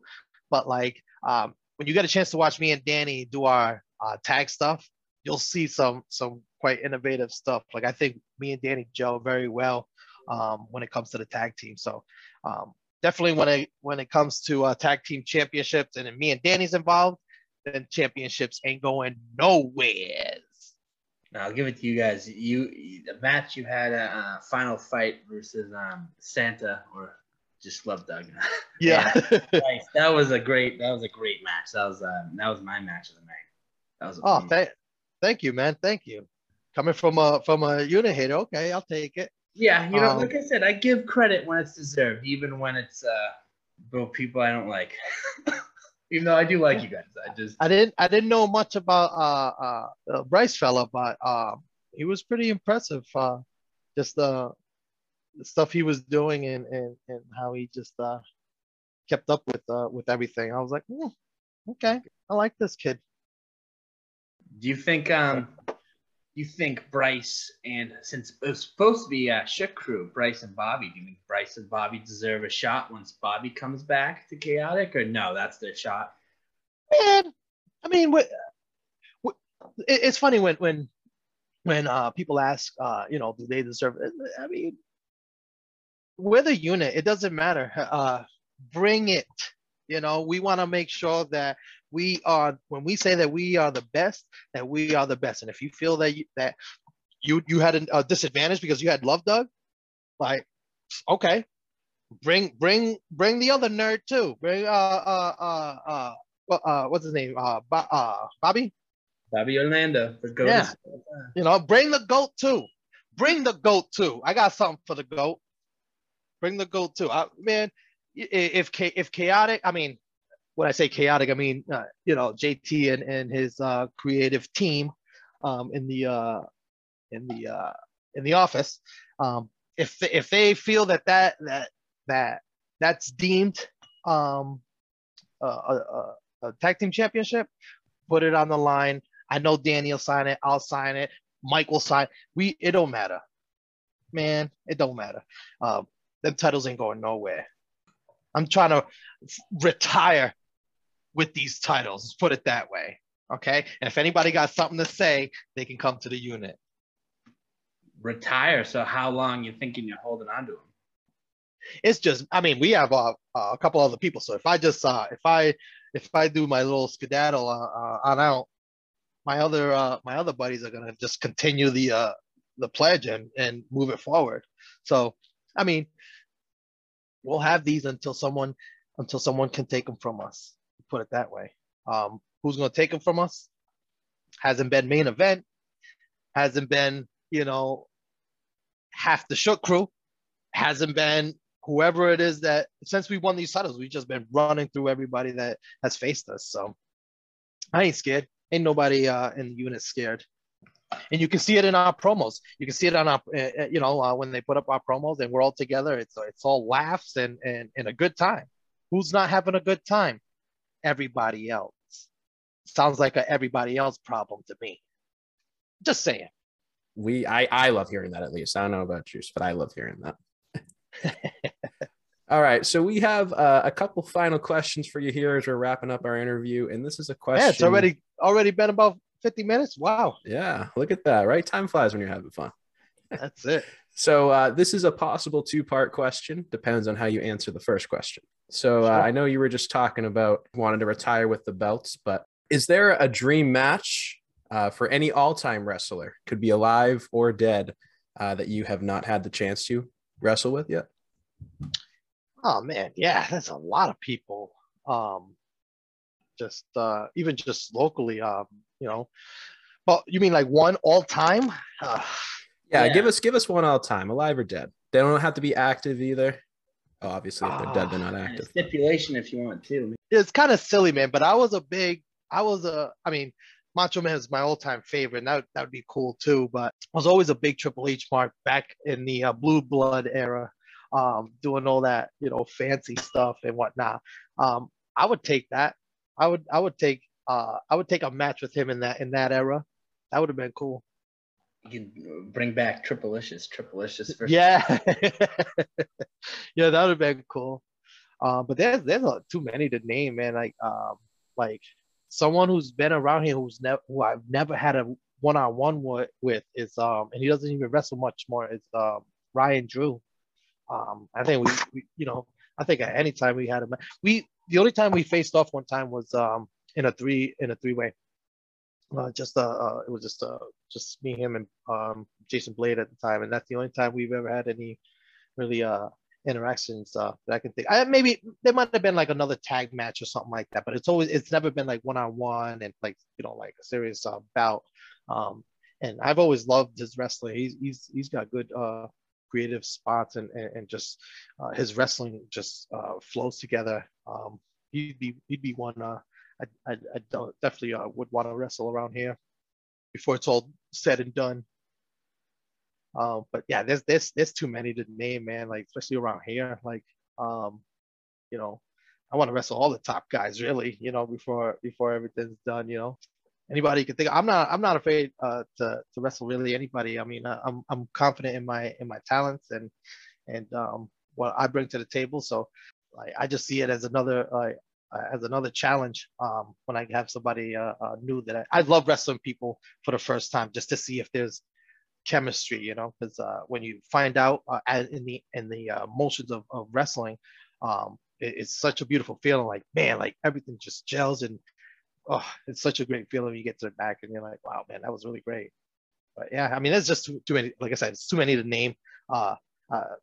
Speaker 3: But like um, when you get a chance to watch me and Danny do our uh, tag stuff, you'll see some some quite innovative stuff. Like I think me and Danny gel very well um, when it comes to the tag team. So um, definitely when it when it comes to uh, tag team championships and me and Danny's involved, then championships ain't going nowhere.
Speaker 2: I'll give it to you guys. You the match you had a uh, final fight versus um, Santa or just Love Doug. <laughs>
Speaker 3: Yeah,
Speaker 2: nice. that was a great. That was a great match. That was uh, that was my match of the night. That was.
Speaker 3: Oh, thank, thank you, man. Thank you. Coming from a from a unit hater, okay, I'll take it.
Speaker 2: Yeah, you know, um, like I said, I give credit when it's deserved, even when it's uh, both people I don't like. <laughs> even though I do like you guys. I just
Speaker 3: I didn't I didn't know much about uh, uh, Bryce fella, but uh, he was pretty impressive. Uh, just the, the stuff he was doing and and, and how he just uh, kept up with uh, with everything. I was like, mm, okay, I like this kid.
Speaker 2: Do you think um you think Bryce and since it was supposed to be a Shook crew, Bryce and Bobby, do you think Bryce and Bobby deserve a shot once Bobby comes back to Chaotic, or no, that's their shot?
Speaker 3: Man, I mean, what, what, it's funny when when when uh, people ask, uh, you know, do they deserve? I mean, with a unit. It doesn't matter. Uh, bring it. You know, we want to make sure that we are when we say that we are the best, that we are the best. And if you feel that you, that you you had a, disadvantage because you had Love Doug, like okay, bring bring bring the other nerd too. Bring uh uh uh uh, uh what's his name? Uh, Bo- uh Bobby.
Speaker 2: Bobby Orlando.
Speaker 3: The goat yeah. You know, bring the goat too. Bring the goat too. I got something for the goat. Bring the goat too. I, man, if if chaotic, I mean, when I say chaotic, I mean uh, you know JT and and his uh, creative team um, in the uh, in the uh, in the office. Um, if if they feel that that that that that's deemed um, a, a, a tag team championship, put it on the line. I know Daniel sign it. I'll sign it. Mike will sign. We it don't matter, man. It don't matter. Um, them titles ain't going nowhere. I'm trying to retire with these titles. Let's put it that way. Okay. And if anybody got something to say, they can come to the unit.
Speaker 2: Retire. So how long you thinking you're holding on to them?
Speaker 3: It's just, I mean, we have uh, uh, a couple other people. So if I just, uh, if I, if I do my little skedaddle uh, uh on out, my other, uh, my other buddies are gonna just continue the, uh, the pledge and and move it forward. So, I mean, we'll have these until someone until someone can take them from us. Put it that way. Um, who's going to take them from us? Hasn't been main event. Hasn't been you know half the shook crew. Hasn't been whoever it is that since we won these titles, we've just been running through everybody that has faced us. So I ain't scared. Ain't nobody uh, in the unit scared and you can see it in our promos. You can see it on our, uh, you know, uh, when they put up our promos and we're all together. It's it's all laughs and and and a good time. Who's not having a good time? Everybody else. Sounds like a everybody else problem to me. Just saying.
Speaker 1: We I I love hearing that at least. I don't know about you, but I love hearing that. <laughs> All right, so we have uh, a couple final questions for you here as we're wrapping up our interview, and this is a question.
Speaker 3: Yeah, it's already already been about 50 minutes. Wow.
Speaker 1: Yeah, look at that. Right? Time flies when you're having fun.
Speaker 3: That's it. <laughs>
Speaker 1: so, uh, this is a possible two part question. Depends on how you answer the first question. So, uh, I know you were just talking about wanting to retire with the belts, but is there a dream match uh, for any all time wrestler, could be alive or dead, uh, that you have not had the chance to wrestle with yet?
Speaker 3: Oh, man. Yeah, <laughs> that's a lot of people. Um, just uh, even just locally. Um, you know. Well, you mean like one all time?
Speaker 1: Uh, yeah, yeah, give us give us one all time, alive or dead. They don't have to be active either. Oh, obviously, if they're dead, they're not ah, active.
Speaker 2: Stipulation if you want to.
Speaker 3: It's kind of silly, man. But I was a big, I was a, I mean, Macho Man is my all-time favorite. And that that would be cool too. But I was always a big Triple H mark back in the uh, Blue Blood era, um, doing all that you know fancy stuff and whatnot. Um, I would take that. I would I would take uh I would take a match with him in that in that era. That would have been cool.
Speaker 2: You can bring back Triplicious, Triplicious.
Speaker 3: Versus- yeah, <laughs> yeah, that would have been cool. Uh, but there's there's a, too many to name, man. Like um, like someone who's been around here who's never who I've never had a one on one with is um, and he doesn't even wrestle much more. Is um Ryan Drew. Um, I think we, we you know I think at any time we had him, we the only time we faced off one time was um in a three in a three way. Uh, just uh, uh, it was just uh, just me, him, and um, Jason Blade at the time, and that's the only time we've ever had any really uh interactions uh, that I can think. I maybe there might have been like another tag match or something like that, but it's always it's never been like one on one and like you know like a serious uh, bout. Um, and I've always loved his wrestling. He's he's he's got good uh creative spots and and, and just uh, his wrestling just uh, flows together. Um, he'd be he'd be one uh I I, I definitely uh, would want to wrestle around here before it's all said and done. Um, but yeah, there's there's there's too many to name, man. Like especially around here, like um, you know, I want to wrestle all the top guys, really. You know, before before everything's done. You know, anybody can think. I'm not I'm not afraid uh, to to wrestle really anybody. I mean, uh, I'm I'm confident in my in my talents and and um, what I bring to the table. So like, I just see it as another uh, as another challenge um, when I have somebody uh, uh, new that I, I love wrestling people for the first time just to see if there's chemistry, you know, because uh, when you find out uh, in the in the uh, motions of, of wrestling, um, it, it's such a beautiful feeling. Like man, like everything just gels, and oh, it's such a great feeling when you get to the back and you're like, wow, man, that was really great. But yeah, I mean, there's just too, too many. Like I said, it's too many to name.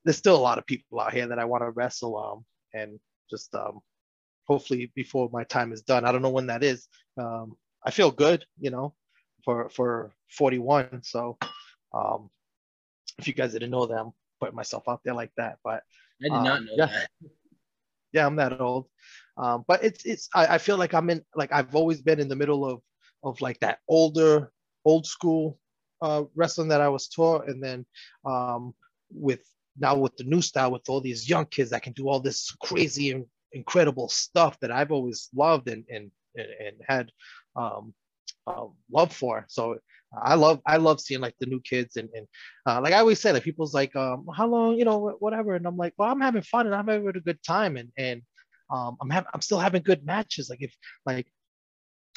Speaker 3: There's still a lot of people out here that I want to wrestle, um, and just um, hopefully before my time is done. I don't know when that is. Um, I feel good, you know, for for 41. So um, if you guys didn't know that, I'm putting myself out there like that. But
Speaker 2: I did um, not know
Speaker 3: yeah.
Speaker 2: that. <laughs>
Speaker 3: Yeah, I'm that old. Um, but it's it's I, I feel like I'm in like I've always been in the middle of of like that older old school uh, wrestling that I was taught, and then um, with now with the new style with all these young kids that can do all this crazy and incredible stuff that I've always loved and and and had um, uh, love for. So I love I love seeing like the new kids and and uh, like I always say like people's like um how long you know whatever. And I'm like well I'm having fun and I'm having a good time and and um I'm having I'm still having good matches. Like if like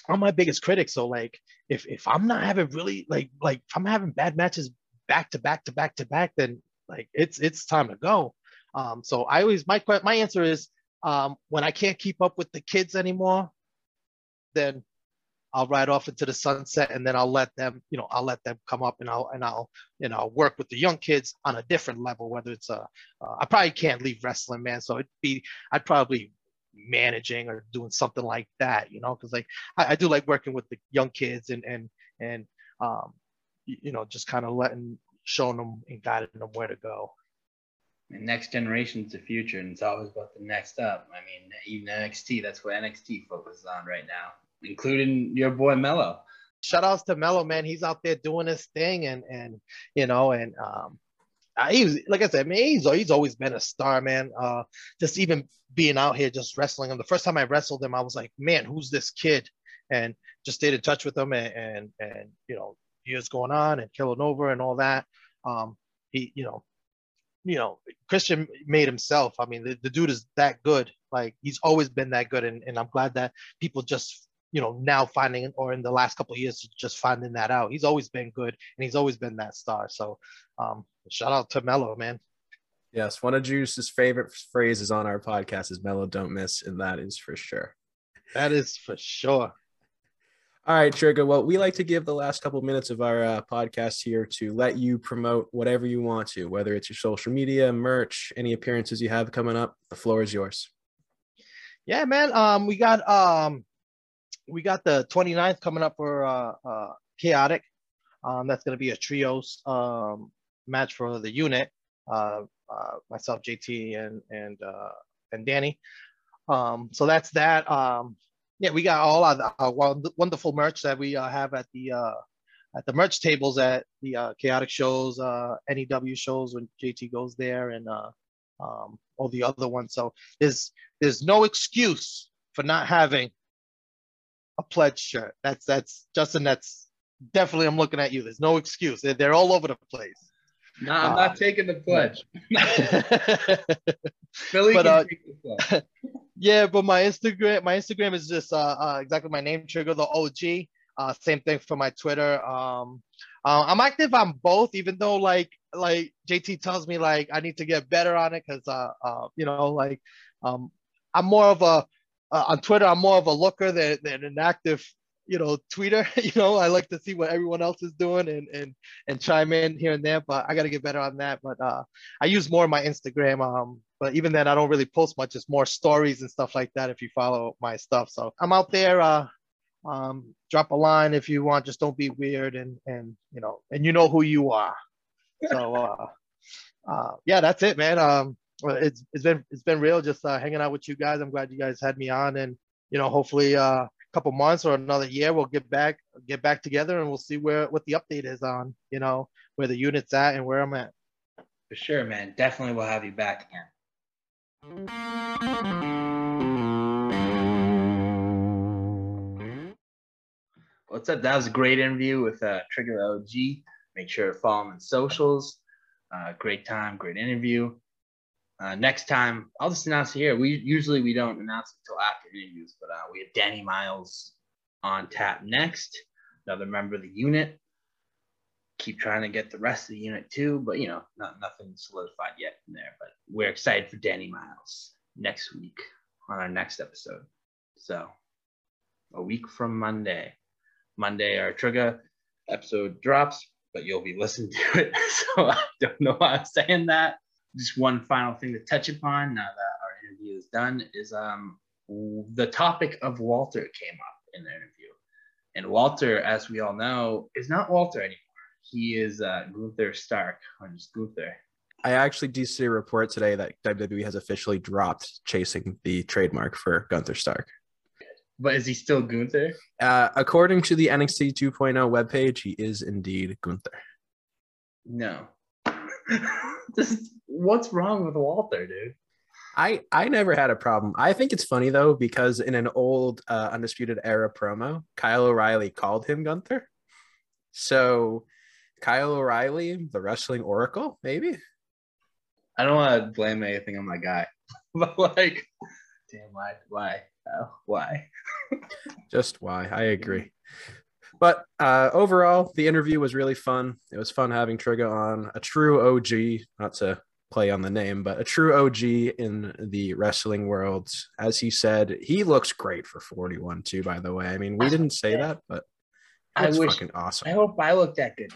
Speaker 3: I'm my biggest critic. So like if if I'm not having really like like if I'm having bad matches back to back to back to back then like it's it's time to go um so I always my my answer is um when I can't keep up with the kids anymore then I'll ride off into the sunset and then I'll let them, you know, I'll let them come up and I'll and I'll you know work with the young kids on a different level. Whether it's a, uh, I probably can't leave wrestling, man. So it'd be I'd probably managing or doing something like that, you know, because like I, I, do like working with the young kids and and and um, you know just kind of letting showing them and guiding them where to go.
Speaker 2: And next generation's the future, and it's always about the next up. I mean, even NXT, that's what NXT focuses on right now including your boy Melo.
Speaker 3: Shout outs to Melo, man. He's out there doing his thing, and and you know, and um, he's like I said, man, he's he's always been a star, man. Uh, just even being out here just wrestling him. The first time I wrestled him, I was like, man, who's this kid? And just stayed in touch with him, and and, and you know, years going on, and killing over, and all that. Um, he, you know, you know, Christian made himself. I mean, the, the dude is that good. Like he's always been that good, and, and I'm glad that people just you know now finding or in the last couple of years just finding that out. He's always been good and he's always been that star. So um, shout out to Melo, man.
Speaker 1: Yes, one of Juice's favorite phrases on our podcast is "Melo don't miss," and that is for sure.
Speaker 3: That is for sure.
Speaker 1: All right, Trigger. Well, we like to give the last couple minutes of our uh, podcast here to let you promote whatever you want to, whether it's your social media, merch, any appearances you have coming up. The floor is yours.
Speaker 3: Yeah, man. Um, we got um we got the 29th coming up for uh, uh, Chaotic. Um, that's going to be a trios um, match for the unit. Uh, uh, myself, JT, and and uh, and Danny. Um, so that's that. Um, yeah, we got all our, our wonderful merch that we uh, have at the uh, at the merch tables at the uh, chaotic shows, uh, NEW shows when JT goes there, and uh, um, all the other ones. So there's there's no excuse for not having a pledge shirt. That's that's Justin. That's definitely I'm looking at you. There's no excuse. They're, they're all over the place.
Speaker 2: No, I'm uh, not taking the pledge. <laughs> Philly but, uh,
Speaker 3: pledge. <laughs> yeah, but my Instagram, my Instagram is just uh, uh, exactly my name, Trigger the OG. Uh, same thing for my Twitter. Um, uh, I'm active on both, even though like like JT tells me like I need to get better on it because uh, uh you know like um I'm more of a uh, on Twitter I'm more of a looker than, than an active you know tweeter <laughs> you know i like to see what everyone else is doing and and and chime in here and there but i got to get better on that but uh i use more my instagram um but even then i don't really post much it's more stories and stuff like that if you follow my stuff so i'm out there uh um drop a line if you want just don't be weird and and you know and you know who you are so <laughs> uh uh yeah that's it man um it's it's been it's been real just uh, hanging out with you guys i'm glad you guys had me on and you know hopefully uh couple months or another year, we'll get back get back together and we'll see where what the update is on, you know, where the unit's at and where I'm at.
Speaker 2: For sure, man. Definitely we'll have you back again. What's up? That was a great interview with uh, Trigger OG. Make sure to follow him on socials. Uh, great time, great interview. Uh, next time, I'll just announce here. We usually we don't announce it until after interviews, but uh, we have Danny Miles on tap next, another member of the unit. Keep trying to get the rest of the unit too, but you know, not nothing solidified yet in there. But we're excited for Danny Miles next week on our next episode. So, a week from Monday, Monday our Trigger episode drops, but you'll be listening to it. <laughs> So I don't know why I'm saying that just one final thing to touch upon now that our interview is done is um, the topic of Walter came up in the interview. And Walter, as we all know, is not Walter anymore. He is uh, Gunther Stark, or just Gunther.
Speaker 1: I actually do see a report today that WWE has officially dropped chasing the trademark for Gunther Stark.
Speaker 2: But is he still Gunther?
Speaker 1: Uh, according to the NXT 2.0 webpage, he is indeed Gunther.
Speaker 2: No. <laughs> this, what's wrong with Walter, dude?
Speaker 1: I I never had a problem. I think it's funny though because in an old uh, Undisputed Era promo, Kyle O'Reilly called him Gunther. So Kyle O'Reilly, the wrestling oracle, maybe.
Speaker 2: I don't want to blame anything on my guy, <laughs> but like, damn, why, why, oh, why? <laughs>
Speaker 1: Just why? I agree. But uh, overall, the interview was really fun. It was fun having Trigger on, a true OG, not to play on the name, but a true OG in the wrestling world. As he said, he looks great for 41 too, by the way. I mean, we didn't say that, but
Speaker 2: I wish, fucking awesome. I hope I look that good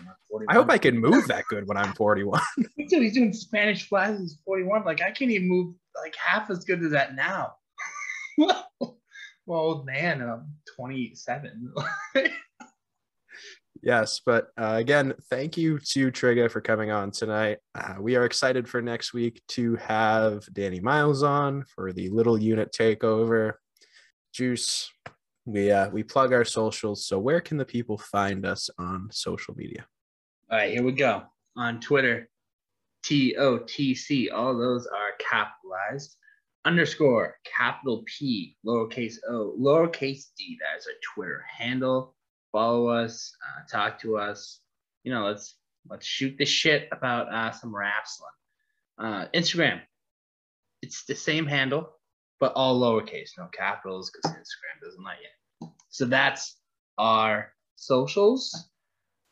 Speaker 1: I hope I can move <laughs> that good when I'm 41. <laughs>
Speaker 2: Me too. He's doing Spanish flies. He's 41. Like I can't even move like half as good as that now. <laughs> well, old man, I'm 27.
Speaker 1: Yes, but uh, again, thank you to Trigger for coming on tonight. Uh, we are excited for next week to have Danny Miles on for the little unit takeover. Juice, we uh, we plug our socials. So where can the people find us on social media?
Speaker 2: All right, here we go. On Twitter, T O T C. All those are capitalized. Underscore capital P lowercase o lowercase d. That is our Twitter handle follow us, uh, talk to us. You know, let's let's shoot the shit about uh, some wrestling. Uh, Instagram, it's the same handle, but all lowercase, no capitals, because Instagram doesn't let you. So that's our socials.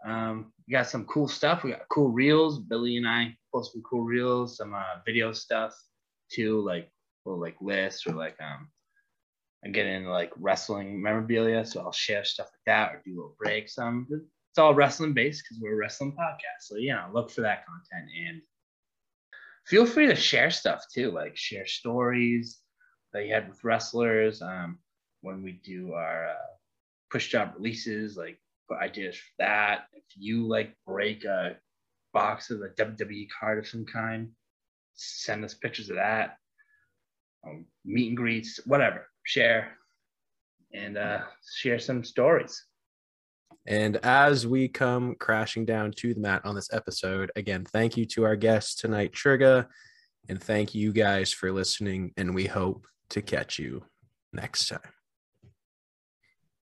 Speaker 2: Um, we got some cool stuff. We got cool reels. Billy and I post some cool reels, some uh, video stuff too, like little like lists or like um I get into like wrestling memorabilia. So I'll share stuff like that or do little breaks. Um, it's all wrestling based because we're a wrestling podcast. So you know, look for that content and feel free to share stuff too, like share stories that you had with wrestlers. Um, when we do our uh, push job releases, like ideas for that. If you like break a box of a WWE card of some kind, send us pictures of that. Um, meet and greets, whatever share. and uh, share some stories.
Speaker 1: And as we come crashing down to the mat on this episode, again, thank you to our guests tonight, Trigger, and thank you guys for listening. And we hope to catch you next time.